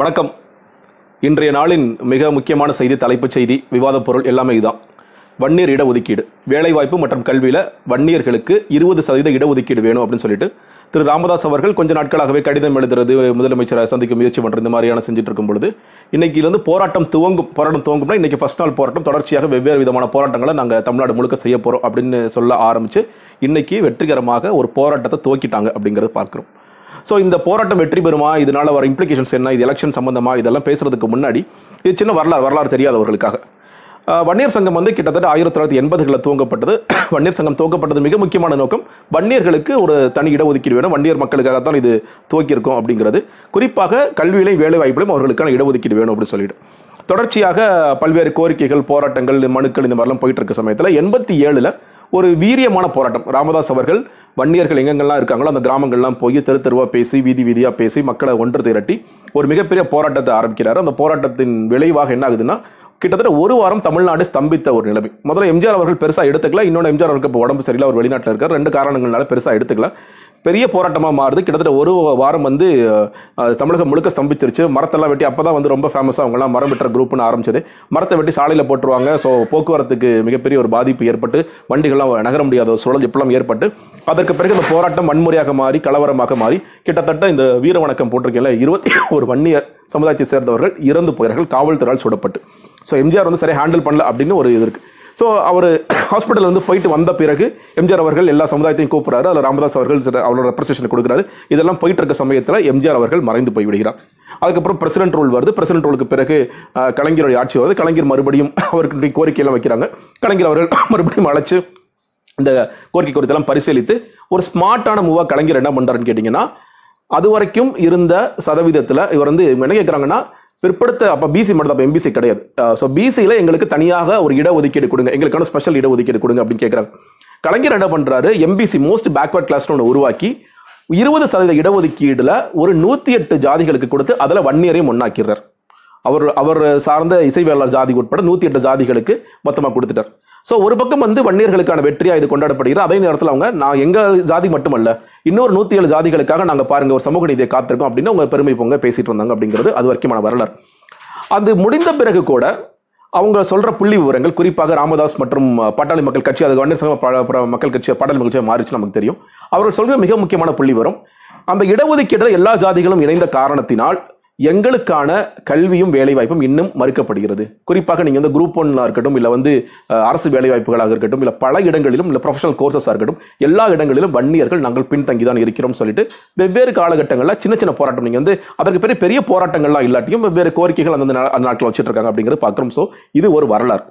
வணக்கம். இன்றைய நாளின் மிக முக்கியமான செய்தி தலைப்புச் செய்தி விவாதப் பொருள் எல்லாமே இதுதான் வன்னியர் இடஒதுக்கீடு. வேலைவாய்ப்பு மற்றும் கல்வியில் வன்னியர்களுக்கு இருபது சதவீத இடஒதுக்கீடு வேணும் அப்படின்னு சொல்லிட்டு திரு ராமதாஸ் அவர்கள் கொஞ்ச நாட்களாகவே கடிதம் எழுதுறது முதலமைச்சரை சந்திக்க முயற்சி பண்ணுறது இந்த மாதிரியான செஞ்சுட்டு இருக்கும் பொழுது இன்னைக்கிலிருந்து போராட்டம் துவங்கும் போராட்டம் துவங்கும்னா இன்றைக்கி ஃபஸ்ட் நாள் போராட்டம். தொடர்ச்சியாக வெவ்வேறு விதமான போராட்டங்களை நாங்கள் தமிழ்நாடு முழுக்க செய்ய போகிறோம் அப்படின்னு சொல்ல ஆரம்பித்து இன்றைக்கி வெற்றிகரமாக ஒரு போராட்டத்தை துவக்கிட்டாங்க அப்படிங்கிறத பார்க்குறோம். ஸோ இந்த போராட்டம் வெற்றி பெறுமா? இதனால வர இம்ப்ளிகேஷன்ஸ் என்ன? இது எலெக்ஷன் சம்பந்தமா? இதெல்லாம் பேசுறதுக்கு முன்னாடி இது சின்ன வரலாறு வரலாறு தெரியாதவர்களுக்காக. வன்னியர் சங்கம் வந்து கிட்டத்தட்ட ஆயிரத்தி தொள்ளாயிரத்தி எண்பதுகளில் துவங்கப்பட்டது. வன்னியர் சங்கம் துவங்கப்பட்டது மிக முக்கியமான நோக்கம் வன்னியர்களுக்கு ஒரு தனி இடஒதுக்கீடு வேணும். வன்னியர் மக்களுக்காகத்தான் இது துவக்கியிருக்கோம் அப்படிங்கிறது. குறிப்பாக கல்வியிலையும் வேலை வாய்ப்பிலும் அவர்களுக்கான இடஒதுக்கீடு வேணும் அப்படின்னு சொல்லிட்டு. தொடர்ச்சியாக பல்வேறு கோரிக்கைகள் போராட்டங்கள் மனுக்கள் இந்த மாதிரிலாம் போயிட்டு இருக்க சமயத்தில் எண்பத்தி ஏழில் ஒரு வீரியமான போராட்டம் ராமதாஸ் அவர்கள் வன்னியர்கள் எங்கெங்கெல்லாம் இருக்காங்களோ அந்த கிராமங்கள்லாம் போய் தெரு தெருவாக பேசி வீதி வீதியாக பேசி மக்களை ஒன்று திரட்டி ஒரு மிகப்பெரிய போராட்டத்தை ஆரம்பிக்கிறாரு. அந்த போராட்டத்தின் விளைவாக என்ன ஆகுதுன்னா கிட்டத்தட்ட ஒரு வாரம் தமிழ்நாடு ஸ்தம்பித்த ஒரு நிலைமை. முதல்ல எம்ஜிஆர் அவர்கள் பெருசாக எடுத்துக்கல இன்னொன்று எம்ஜிஆர் அவருக்கு இப்போ உடம்பு சரியில்லை அவர் வெளிநாட்டில் இருக்கார். ரெண்டு காரணங்களால பெருசாக எடுத்துக்கல. பெரிய போராட்டமாக மாறுது. கிட்டத்தட்ட ஒரு வாரம் வந்து தமிழகம் முழுக்க ஸ்தம்பிச்சிருச்சு. மரத்தெல்லாம் வெட்டி அப்போ தான் வந்து ரொம்ப ஃபேமஸாக அவங்கலாம் மரம் வெட்டுற குரூப்னு ஆரம்பிச்சது. மரத்தை வெட்டி சாலையில் போட்டுருவாங்க. ஸோ போக்குவரத்துக்கு மிகப்பெரிய ஒரு பாதிப்பு ஏற்பட்டு வண்டிகள்லாம் நகர முடியாத ஒரு சூழல் இப்பெல்லாம் ஏற்பட்டு அதற்கு பிறகு இந்த போராட்டம் வன்முறையாக மாறி கலவரமாக மாறி கிட்டத்தட்ட இந்த வீர வணக்கம் போட்டிருக்கல இருபத்தி ஒரு வன்னியர் சமுதாயத்தை சேர்ந்தவர்கள் இறந்து போகிறார்கள் காவல்துறையால் சுடப்பட்டு. ஸோ எம்ஜிஆர் வந்து சரியாக ஹேண்டில் பண்ணல அப்படின்னு ஒரு இது இருக்குது ஸோ அவர் ஹாஸ்பிட்டல் வந்து போயிட்டு வந்த பிறகு எம்ஜிஆர் அவர்கள் எல்லா சமுதாயத்தையும் கூப்பிட்றாரு. அதில் ராமதாஸ் அவர்கள் அவரோட ரெப்ரசேஷன் கொடுக்குறாரு. இதெல்லாம் போயிட்டு இருக்க சமயத்தில் எம்ஜிஆர் அவர்கள் மறைந்து போய் விடுகிறார். அதுக்கப்புறம் பிரசிடென்ட் ரோல் வருது. பிரசிடென்ட் ரூலுக்கு பிறகு கலைஞருடைய ஆட்சி வருது. கலைஞர் மறுபடியும் அவருக்கு கோரிக்கையெல்லாம் வைக்கிறாங்க. கலைஞர் அவர்கள் மறுபடியும் அழைச்சு இந்த கோரிக்கை குறித்தெல்லாம் பரிசீலித்து ஒரு ஸ்மார்ட்டான மூவாக கலைஞர் என்ன பண்ணுறாருன்னு கேட்டிங்கன்னா அது வரைக்கும் இருந்த சதவீதத்தில் இவர் வந்து என்ன கேட்குறாங்கன்னா பிற்படுத்த அப்போ பிசி மட்டும் அப்போ எம்பிசி கிடையாது. ஸோ பிசியில் எங்களுக்கு தனியாக ஒரு இடஒதுக்கீடு கொடுங்க. எங்களுக்கான ஸ்பெஷல் இடஒதுக்கீடு கொடுங்க அப்படின்னு கேட்குறாங்க கலைஞர் என்ன பண்றாரு? எம்பிசி மோஸ்ட் பேக்வர்ட் கிளாஸ்னு ஒன்று உருவாக்கி இருபது சதவீத இடஒதுக்கீடுல ஒரு நூத்தி எட்டு ஜாதிகளுக்கு கொடுத்து அதில் வன்னியரையும் ஒன்றாக்கிறார் அவர் அவர் சார்ந்த இசைவேளாளர் ஜாதி உட்பட நூத்தி எட்டு ஜாதிகளுக்கு மொத்தமாக கொடுத்துட்டார். ஸோ ஒரு பக்கம் வந்து வன்னியர்களுக்கான வெற்றியாக இது கொண்டாடப்படுகிறது. அதே நேரத்தில் அவங்க நான் எங்கள் ஜாதி மட்டுமல்ல இன்னொரு நூற்றி ஏழு ஜாதிகளுக்காக நாங்கள் பாருங்க ஒரு சமூக நீதியை காத்திருக்கோம் அப்படின்னு அவங்க பெருமை பொங்க பேசிட்டு இருந்தாங்க அப்படிங்கிறது அது வரைக்குமான வரலாறு. அது முடிந்த பிறகு கூட அவங்க சொல்ற புள்ளி விவரங்கள் குறிப்பாக ராமதாஸ் மற்றும் பாட்டாளி மக்கள் கட்சி அது வன்னியர் சங்க ப- மக்கள் கட்சி பாட்டாளி மக்கள் கட்சியாக மாறிச்சு நமக்கு தெரியும். அவர்கள் சொல்கிற மிக முக்கியமான புள்ளி விவரம் அந்த இடஒதுக்கீடுல எல்லா ஜாதிகளும் இணைந்த காரணத்தினால் எங்களுக்கான கல்வியும் வேலைவாய்ப்பும் இன்னும் மறுக்கப்படுகிறது. குறிப்பாக நீங்கள் வந்து குரூப் ஒன்னாக இருக்கட்டும் இல்லை வந்து அரசு வேலைவாய்ப்புகளாக இருக்கட்டும் இல்லை பல இடங்களிலும் இல்லை ப்ரொஃபஷனல் கோர்சஸாக இருக்கட்டும் எல்லா இடங்களிலும் வன்னியர்கள் நாங்கள் பின்தங்கி தான் இருக்கிறோம் சொல்லிட்டு வெவ்வேறு காலகட்டங்களில் சின்ன சின்ன போராட்டம். நீங்கள் வந்து அதற்கு பெரிய பெரிய போராட்டங்கள்லாம் இல்லாட்டியும் வெவ்வேறு கோரிக்கைகள் அந்த நா- அந்த வச்சுட்டு இருக்காங்க அப்படிங்கிறது பார்க்குறோம் ஸோ இது ஒரு வரலாறு.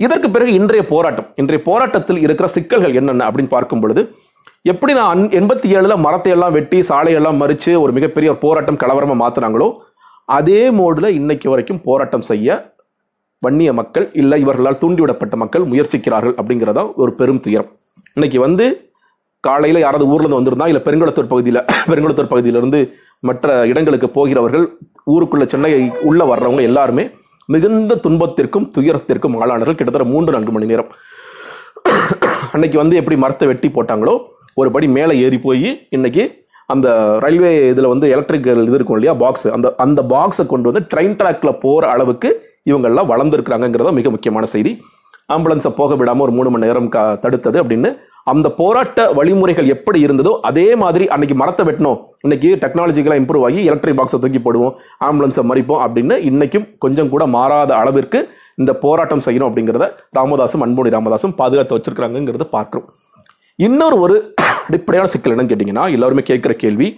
இதற்கு பிறகு இன்றைய போராட்டம் இன்றைய போராட்டத்தில் இருக்கிற சிக்கல்கள் என்னென்ன அப்படின்னு பார்க்கும் பொழுது எப்படி நான் எண்பத்தி ஏழுல மரத்தை எல்லாம் வெட்டி சாலையெல்லாம் மறித்து ஒரு மிகப்பெரிய போராட்டம் கலவரமாக மாற்றுனாங்களோ அதே மோடில் இன்னைக்கு வரைக்கும் போராட்டம் செய்ய வன்னிய மக்கள் இல்லை இவர்களால் தூண்டிவிடப்பட்ட மக்கள் முயற்சிக்கிறார்கள் அப்படிங்கிறதா ஒரு பெரும் துயரம். இன்னைக்கு வந்து காலையில் யாராவது ஊர்லேருந்து வந்திருந்தா இல்லை பெருங்குளத்தூர் பகுதியில் பெருங்குளத்தூர் பகுதியிலிருந்து மற்ற இடங்களுக்கு போகிறவர்கள் ஊருக்குள்ள சென்னை உள்ளே வர்றவங்க எல்லாருமே மிகுந்த துன்பத்திற்கும் துயரத்திற்கும் ஆளானார்கள் கிட்டத்தட்ட மூன்று நான்கு மணி நேரம். அன்னைக்கு வந்து எப்படி மரத்தை வெட்டி போட்டாங்களோ ஒரு படி மேலே ஏறி போய் இன்னைக்கு அந்த ரயில்வே இதில் வந்து எலக்ட்ரிக்கல் இது இருக்கும் இல்லையா பாக்ஸ் அந்த அந்த பாக்ஸை கொண்டு வந்து ட்ரெயின் ட்ராக்ல போகிற அளவுக்கு இவங்கெல்லாம் வளர்ந்துருக்குறாங்கிறத மிக முக்கியமான செய்தி. ஆம்புலன்ஸை போக விடாமல் ஒரு மூணு மணி நேரம் க தடுத்தது அப்படின்னு. அந்த போராட்ட வழிமுறைகள் எப்படி இருந்ததோ அதே மாதிரி அன்னைக்கு மரத்தை வெட்டணும் இன்னைக்கு டெக்னாலஜிக்கெல்லாம் இம்ப்ரூவ் ஆகி எலக்ட்ரிக் பாக்ஸை தூக்கி போடுவோம் ஆம்புலன்ஸை மறிப்போம் அப்படின்னு இன்னைக்கும் கொஞ்சம் கூட மாறாத அளவிற்கு இந்த போராட்டம் செய்யணும் அப்படிங்கிறத ராமதாசும் அன்புமணி ராமதாசும் பாதுகாத்து வச்சிருக்கிறாங்கிறத பார்க்குறோம். இன்னொரு ஒரு அடிப்படையான சிக்கல் என்னன்னு கேட்டிங்கன்னா எல்லாருமே கேட்குற கேள்வி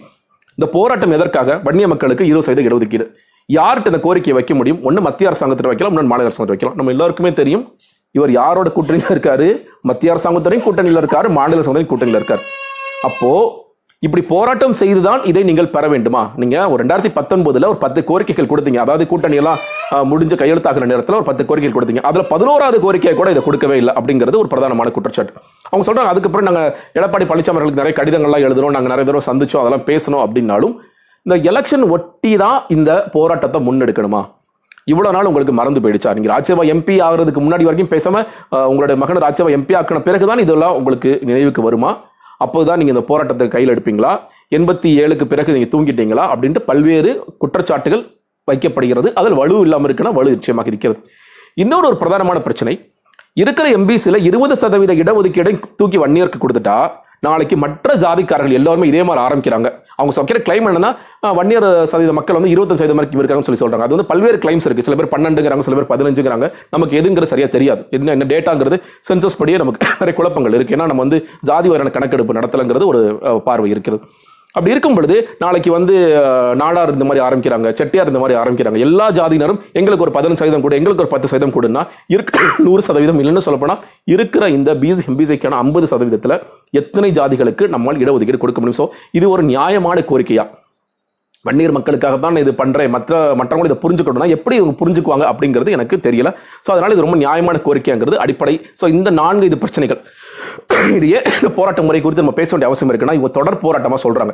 இந்த போராட்டம் எதற்காக? வன்னிய மக்களுக்கு இருபது சதவீத இடஒதுக்கீடு. யார்கிட்ட இந்த கோரிக்கையை வைக்க முடியும்? ஒன்று மத்திய அரசாங்கத்தில் வைக்கலாம் இன்னொன்று மாநில அரசாங்கத்தில் வைக்கலாம். நம்ம எல்லாருக்குமே தெரியும் இவர் யாரோட கூட்டணியில் இருக்காரு? மத்திய அரசாங்கத்துறையும் கூட்டணியில் இருக்காரு மாநில அரசாங்கத்துறையும் கூட்டணியில் இருக்காரு. அப்போ இப்படி போராட்டம் செய்துதான் இதை நீங்கள் பெற வேண்டுமா? நீங்க ஒரு ரெண்டாயிரத்தி பத்தொன்பதுல ஒரு பத்து கோரிக்கைகள் கொடுத்தீங்க. அதாவது கூட்டணி எல்லாம் முடிஞ்ச கையெழுத்தாகிற நேரத்தில் ஒரு பத்து கோரிக்கைகள் கொடுத்தீங்க. அதுல பதினோராவது கோரிக்கையை கூட இதை கொடுக்கவே இல்லை அப்படிங்கிறது ஒரு பிரதானமான குற்றச்சாட்டு. அவங்க சொல்றாங்க அதுக்கப்புறம் நாங்க எடப்பாடி பழனிசாமி அவர்களுக்கு நிறைய கடிதங்கள்லாம் எழுதுறோம் நாங்க நிறைய தடவை சந்திச்சோம் அதெல்லாம் பேசணும் அப்படின்னாலும் இந்த எலெக்ஷன் ஒட்டி தான் இந்த போராட்டத்தை முன்னெடுக்கணுமா? இவ்வளவு நாள் உங்களுக்கு மறந்து போயிடுச்சா? நீங்க ராஜ்யசபா எம்பி ஆகிறதுக்கு முன்னாடி வரைக்கும் பேசாம உங்களுடைய மகன் ராஜ்யசபா எம்பி ஆக்கின பிறகுதான் இதெல்லாம் உங்களுக்கு நினைவுக்கு வருமா? அப்போதான் நீங்க இந்த போராட்டத்தை கையில் எடுப்பீங்களா? எண்பத்தி ஏழுக்கு பிறகு நீங்க தூங்கிட்டீங்களா? அப்படின்ட்டு பல்வேறு குற்றச்சாட்டுகள் வைக்கப்படுகிறது. அதில் வலு இல்லாமல் இருக்குன்னா வலு நிச்சயமாக இருக்கிறது. இன்னொரு ஒரு பிரதானமான பிரச்சனை இருக்கிற எம்பிசியில் இருபது சதவீத இடஒதுக்கீடை தூக்கி வன்னியருக்கு கொடுத்துட்டா நாளைக்கு மற்ற ஜாதிக்காரர்கள் எல்லாருமே இதே மாதிரி ஆரம்பிக்கிறாங்க. அவங்க வைக்கிற கிளைம் என்னன்னா வன்னியர் சதவீத மக்கள் வந்து இருபத்தஞ்சு சதவீதம் வரைக்கும் இருக்காங்கன்னு சொல்லி சொல்றாங்க. அது வந்து பல்வேறு கிளைம்ஸ் இருக்கு. சில பேர் பன்னெண்டுங்கிறாங்க சில பேர் பதினஞ்சுங்கிறாங்க. நமக்கு எதுங்கிறது சரியா தெரியாது. என்ன என்ன டேட்டாங்கிறது சென்சஸ் படியே நமக்கு நிறைய குழப்பங்கள் இருக்கு. ஏன்னா நம்ம வந்து ஜாதி வரையான கணக்கெடுப்பு நடத்தலங்கிறது ஒரு பார்வை இருக்கிறது அப்படி இருக்கும் பொழுது நாளைக்கு வந்து நாடார் இந்த மாதிரி ஆரம்பிக்கிறாங்க செட்டியார் இந்த மாதிரி ஆரம்பிக்கிறாங்க. எல்லா ஜாதியினரும் எங்களுக்கு ஒரு பதினஞ்சு சதவீதம் கூட எங்களுக்கு ஒரு பத்து சதவீதம் கொடுன்னா இருக்க நூறு சதவீதம் இல்லைன்னு சொல்லப்போனா இருக்கிற இந்த பிசி எம்பிசிக்கான ஐம்பது சதவீதத்தில் எத்தனை ஜாதிகளுக்கு நம்மால் இடஒதுக்கீடு கொடுக்க முடியும்? ஸோ இது ஒரு நியாயமான கோரிக்கையா? வன்னியர் மக்களுக்காக தான் நான் இது பண்றேன். மற்ற மற்றவங்களும் இதை புரிஞ்சுக்கணும்னா எப்படி இவங்க புரிஞ்சுக்குவாங்க அப்படிங்கிறது எனக்கு தெரியல. ஸோ அதனால இது ரொம்ப நியாயமான கோரிக்கைங்கிறது அடிப்படை. ஸோ இந்த நான்கு இது பிரச்சனைகள். இது ஏன் இந்த போராட்ட முறை குறித்து நம்ம பேச வேண்டிய அவசியம் இருக்குன்னா இவங்க தொடர் போராட்டமா சொல்றாங்க.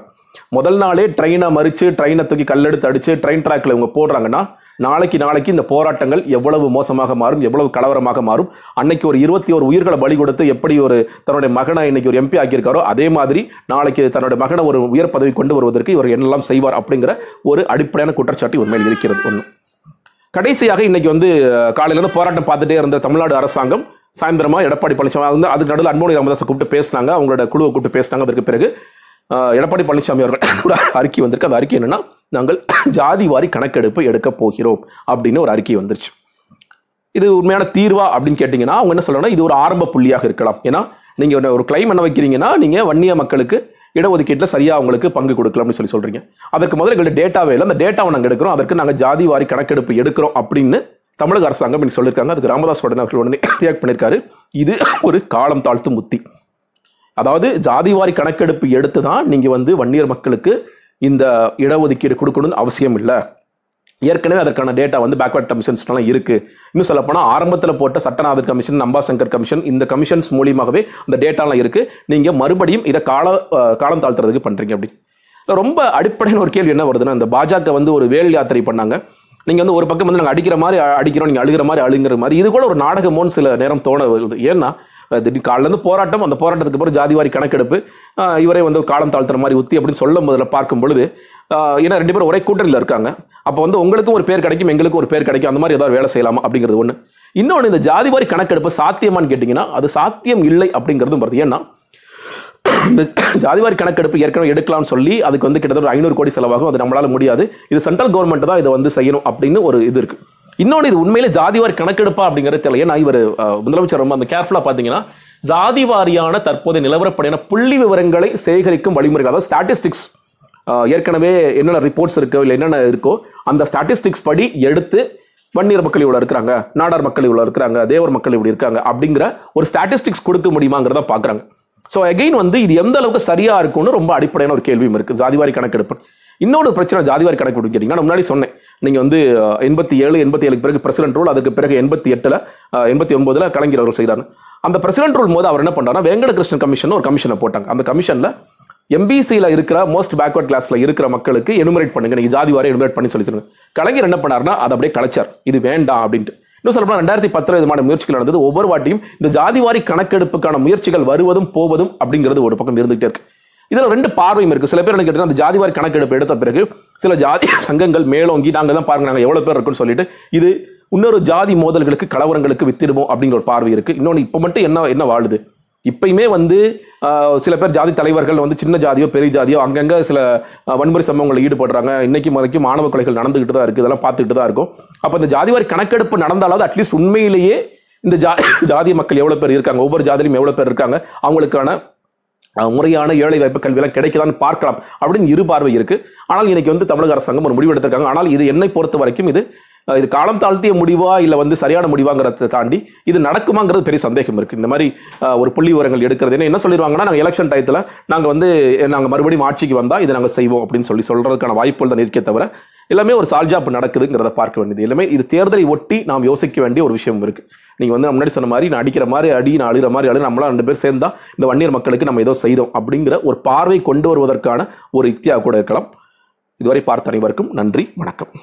முதல் நாளே ட்ரெயினை மறிச்சு ட்ரெயினை தூக்கி கல்லெடுத்து அடிச்சு ட்ரெயின் ட்ராக்கில் இவங்க போடுறாங்கன்னா நாளைக்கு நாளைக்கு இந்த போராட்டங்கள் எவ்வளவு மோசமாக மாறும் எவ்வளவு கலவரமாக மாறும்? அன்னைக்கு ஒரு இருபத்தி ஒரு உயிர்களை பலி கொடுத்து எப்படி ஒரு தன்னுடைய மகனை இன்னைக்கு ஒரு எம்பி ஆக்கியிருக்காரோ அதே மாதிரி நாளைக்கு தன்னுடைய மகனை ஒரு உயர் பதவி கொண்டு வருவதற்கு இவர் என்னெல்லாம் செய்வார் அப்படிங்கிற ஒரு அடிப்படையான குற்றச்சாட்டு உண்மையில் இருக்கிறது ஒன்று கடைசியாக இன்னைக்கு வந்து காலையிலேருந்து போராட்டம் பார்த்துட்டே இருந்த தமிழ்நாடு அரசாங்கம் சாயந்தரமா எடப்பாடி பழனிசாமி வந்து அதுக்கு நடுவில் அன்போனி ராமதாஸ் கூப்பிட்டு பேசினாங்க. அவங்களோட குழுவை கூப்பிட்டு பேசினாங்க. அதற்கு பிறகு எடப்பாடி பழனிசாமி அவர்கள் ஒரு அறிக்கை வந்திருக்கு. அந்த அறிக்கை என்னன்னா நாங்கள் ஜாதி வாரி கணக்கெடுப்பு எடுக்க போகிறோம் அப்படின்னு ஒரு அறிக்கை வந்துருச்சு. இது உண்மையான தீர்வா அப்படின்னு கேட்டிங்கன்னா அவங்க என்ன சொல்லணும்னா இது ஒரு ஆரம்ப புள்ளியாக இருக்கலாம். ஏன்னா நீங்கள் ஒரு- ஒரு கிளைம் என்ன வைக்கிறீங்கன்னா நீங்கள் வன்னிய மக்களுக்கு இடஒதுக்கீட்டில் சரியாக அவங்களுக்கு பங்கு கொடுக்கலாம்னு சொல்லி சொல்கிறீங்க அதற்கு முதல்ல எங்கள்கிட்ட டேட்டாவே இல்லை. அந்த டேட்டாவை நாங்கள் எடுக்கிறோம். அதற்கு நாங்கள் ஜாதி வாரி கணக்கெடுப்பு எடுக்கிறோம் அப்படின்னு தமிழக அரசாங்கம் இன்னைக்கு சொல்லியிருக்காங்க. அதுக்கு ராமதாஸ் உடனே அவர்கள் உடனே ரியாக்ட் பண்ணியிருக்காரு. இது ஒரு காலம் தாழ்த்தும் உத்தி. அதாவது ஜாதிவாரி கணக்கெடுப்பு எடுத்து தான் நீங்கள் வந்து வன்னியர் மக்களுக்கு இந்த இடஒதுக்கீடு கொடுக்கணும்னு அவசியம் இல்லை. ஏற்கனவே அதற்கான டேட்டா வந்து பேக்வர்ட் கமிஷன்ஸ்லாம் இருக்குது இன்னும் சொல்லப்போனால் ஆரம்பத்தில் போட்ட சட்டநாதர் கமிஷன் அம்பாசங்கர் கமிஷன் இந்த கமிஷன்ஸ் மூலியமாகவே அந்த டேட்டாலாம் இருக்குது நீங்கள் மறுபடியும் இதை கால காலம் தாழ்த்துறதுக்கு பண்ணுறீங்க அப்படி. ரொம்ப அடிப்படையான ஒரு கேள்வி என்ன வருதுன்னா இந்த பாஜக வந்து ஒரு வேல் யாத்திரை பண்ணாங்க. நீங்கள் வந்து ஒரு பக்கம் வந்து நாங்கள் அடிக்கிற மாதிரி அடிக்கிறோம் நீங்கள் அழுகிற மாதிரி அழுங்கிற மாதிரி. இது கூட ஒரு நாடகமோன்னு சில நேரம் தோண வருது ஏன்னா திடீர் காலைலேருந்து போராட்டம் அந்த போராட்டத்துக்கு அப்புறம் ஜாதிவாரி கணக்கெடுப்பு இவரே வந்து காலம் தாழ்த்துற மாதிரி உத்தி அப்படின்னு சொல்லும் போதில் பார்க்கும் பொழுது ஏன்னா ரெண்டு பேரும் ஒரே கூட்டணியில் இருக்காங்க. அப்போ வந்து உங்களுக்கும் ஒரு பேர் கிடைக்கும் எங்களுக்கும் ஒரு பேர் கிடைக்கும் அந்த மாதிரி ஏதாவது வேலை செய்யலாமா அப்படிங்கிறது ஒன்று இன்னொன்று இந்த ஜாதிவாரி கணக்கெடுப்பு சாத்தியமான்னு கேட்டிங்கன்னா அது சாத்தியம் இல்லை அப்படிங்கிறதும் வருது. ஏன்னா இந்த ஜாதிவாரி கணக்கெடுப்பு ஏற்கனவே எடுக்கலாம்னு சொல்லி அதுக்கு வந்து கிட்டத்தட்ட ஐநூறு கோடி செலவாகும். அது நம்மளால முடியாது. இது சென்ட்ரல் கவர்மெண்ட் தான் இதை வந்து செய்யணும் அப்படின்னு ஒரு இது இருக்கு. இன்னொன்று இது உண்மையிலே ஜாதிவாரி கணக்கெடுப்பா அப்படிங்கிறது தெரியல. ஏன்னா இவர் முதலமைச்சர் ரொம்ப அந்த கேர்ஃபுல்லா பாத்தீங்கன்னா ஜாதி வாரியான தற்போதைய நிலவரப்படியான புள்ளி விவரங்களை சேகரிக்கும் வழிமுறைகள் அதாவது ஸ்டாட்டிஸ்டிக்ஸ் ஏற்கனவே என்னென்ன ரிப்போர்ட்ஸ் இருக்கோ இல்லை என்னென்ன இருக்கோ அந்த ஸ்டாட்டிஸ்டிக்ஸ் படி எடுத்து வன்னியர் மக்கள் இவ்வளோ இருக்கிறாங்க நாடார் மக்கள் இவ்வளோ இருக்கிறாங்க தேவர் மக்கள் இப்படி இருக்காங்க அப்படிங்கிற ஒரு ஸ்டாட்டிஸ்டிக்ஸ் கொடுக்க முடியுமாங்கிறத பார்க்குறாங்க ஸோ அகைன் வந்து இது எந்த அளவுக்கு சரியா இருக்கும்னு ரொம்ப அடிப்படையான ஒரு கேள்வியும் இருக்கு. ஜாதிவாரி கணக்கெடுப்பு. இன்னொரு பிரச்சனை ஜாதிவாரி கணக்கு கேட்டீங்கன்னா முன்னாடி சொன்னேன். நீங்க வந்து எண்பத்தி ஏழு எண்பத்தி ஏழுக்கு பிறகு பிரசிடென்ட் ரூல் அதுக்கு பிறகு எண்பத்தி எட்டுல எண்பத்தி ஒன்பதுல கலைஞர் அவர்கள் செய்தார். அந்த பிரசிடென்ட் ரூல் போது அவர் என்ன பண்ணாருன்னா வெங்கடகிருஷ்ணன் கமிஷன் ஒரு கமிஷனை போட்டாங்க. அந்த கமிஷன்ல எம்பிசியில் இருக்கிற மோஸ்ட் பேக்வர்ட் கிளாஸ்ல இருக்கிற மக்களுக்கு எனுமரேட் பண்ணுங்க. நீங்க ஜாதி வாரி எனுமரேட் பண்ணி சொல்லி சொல்லுங்க. கலைஞர் என்ன பண்ணாருன்னா அதை அப்படியே கலைச்சார். இது வேண்டாம் அப்படின்ட்டு. இன்னும் சொல்லப்போனா ரெண்டாயிரத்தி பத்து விதமான முயற்சிகள் நடந்தது. ஒவ்வொரு வாட்டியும் இந்த ஜாதிவாரி கணக்கெடுப்புக்கான முயற்சிகள் வருவதும் போவதும் அப்படிங்கிறது ஒரு பக்கம் இருந்துகிட்டே இருக்கு. இதில் ரெண்டு பார்வையும் இருக்கு. சில பேர் என்ன அந்த ஜாதிவாரி கணக்கெடுப்பு எடுத்த பிறகு சில ஜாதி சங்கங்கள் மேலோங்கி நாங்கள் தான் பாருங்க நாங்கள் எவ்வளோ பேர் இருக்குன்னு சொல்லிட்டு இது இன்னொரு ஜாதி மோதல்களுக்கு கலவரங்களுக்கு வித்திடுவோம் அப்படிங்கிற ஒரு பார்வை இருக்கு. இன்னொன்று இப்போ மட்டும் என்ன என்ன வாழுது? இப்பயுமே வந்து சில பேர் ஜாதி தலைவர்கள் வந்து சின்ன ஜாதியோ பெரிய ஜாதியோ அங்கங்கே சில வன்முறை சம்பவங்களில் ஈடுபடுறாங்க. இன்னைக்கு வரைக்கும் மாணவ கொலைகள் நடந்துகிட்டு தான் இருக்கு. இதெல்லாம் பார்த்துக்கிட்டு தான் இருக்கும். அப்போ இந்த ஜாதிவாரி கணக்கெடுப்பு நடந்தாலாவது அட்லீஸ்ட் உண்மையிலேயே இந்த ஜா ஜாதி மக்கள் எவ்வளோ பேர் இருக்காங்க? ஒவ்வொரு ஜாதியிலும் எவ்வளோ பேர் இருக்காங்க? அவங்களுக்கான முறையான ஏழை வாய்ப்பு கல்வியெல்லாம் கிடைக்குதான்னு பார்க்கலாம் அப்படின்னு இரு பார்வை இருக்கு. ஆனால் இன்னைக்கு வந்து தமிழக அரசாங்கம் ஒரு முடிவு எடுத்திருக்காங்க ஆனால் இது என்னை பொறுத்த வரைக்கும் இது இது காலம் தாழ்த்திய முடிவா இல்லை வந்து சரியான முடிவாங்கிறத தாண்டி இது நடக்குமாங்கிறது பெரிய சந்தேகம் இருக்குது இந்த மாதிரி ஒரு புள்ளி விவரங்கள் எடுக்கிறது. என்ன சொல்லிடுவாங்கன்னா நாங்கள் எலெக்ஷன் டயத்தில் நாங்கள் வந்து நாங்கள் மறுபடியும் ஆட்சிக்கு வந்தால் இதை நாங்கள் செய்வோம் அப்படின்னு சொல்லி சொல்கிறதுக்கான வாய்ப்புகள் தான் இருக்கே தவிர எல்லாமே ஒரு சால்ஜாப் நடக்குதுங்கிறத பார்க்க வேண்டியது. எல்லாமே இது தேர்தலை ஒட்டி நாம் யோசிக்க வேண்டிய ஒரு விஷயம் இருக்கு. நீங்கள் வந்து முன்னாடி சொன்ன மாதிரி நான் அடிக்கிற மாதிரி அடி நான் அழுகிற மாதிரி அழு நம்மளாம் ரெண்டு பேர் சேர்ந்தா இந்த வன்னியர் மக்களுக்கு நம்ம ஏதோ செய்தோம் அப்படிங்கிற ஒரு பார்வை கொண்டு வருவதற்கான ஒரு யுக்தியாக கூட இருக்கலாம். இதுவரை பார்த்த அனைவருக்கும் நன்றி வணக்கம்.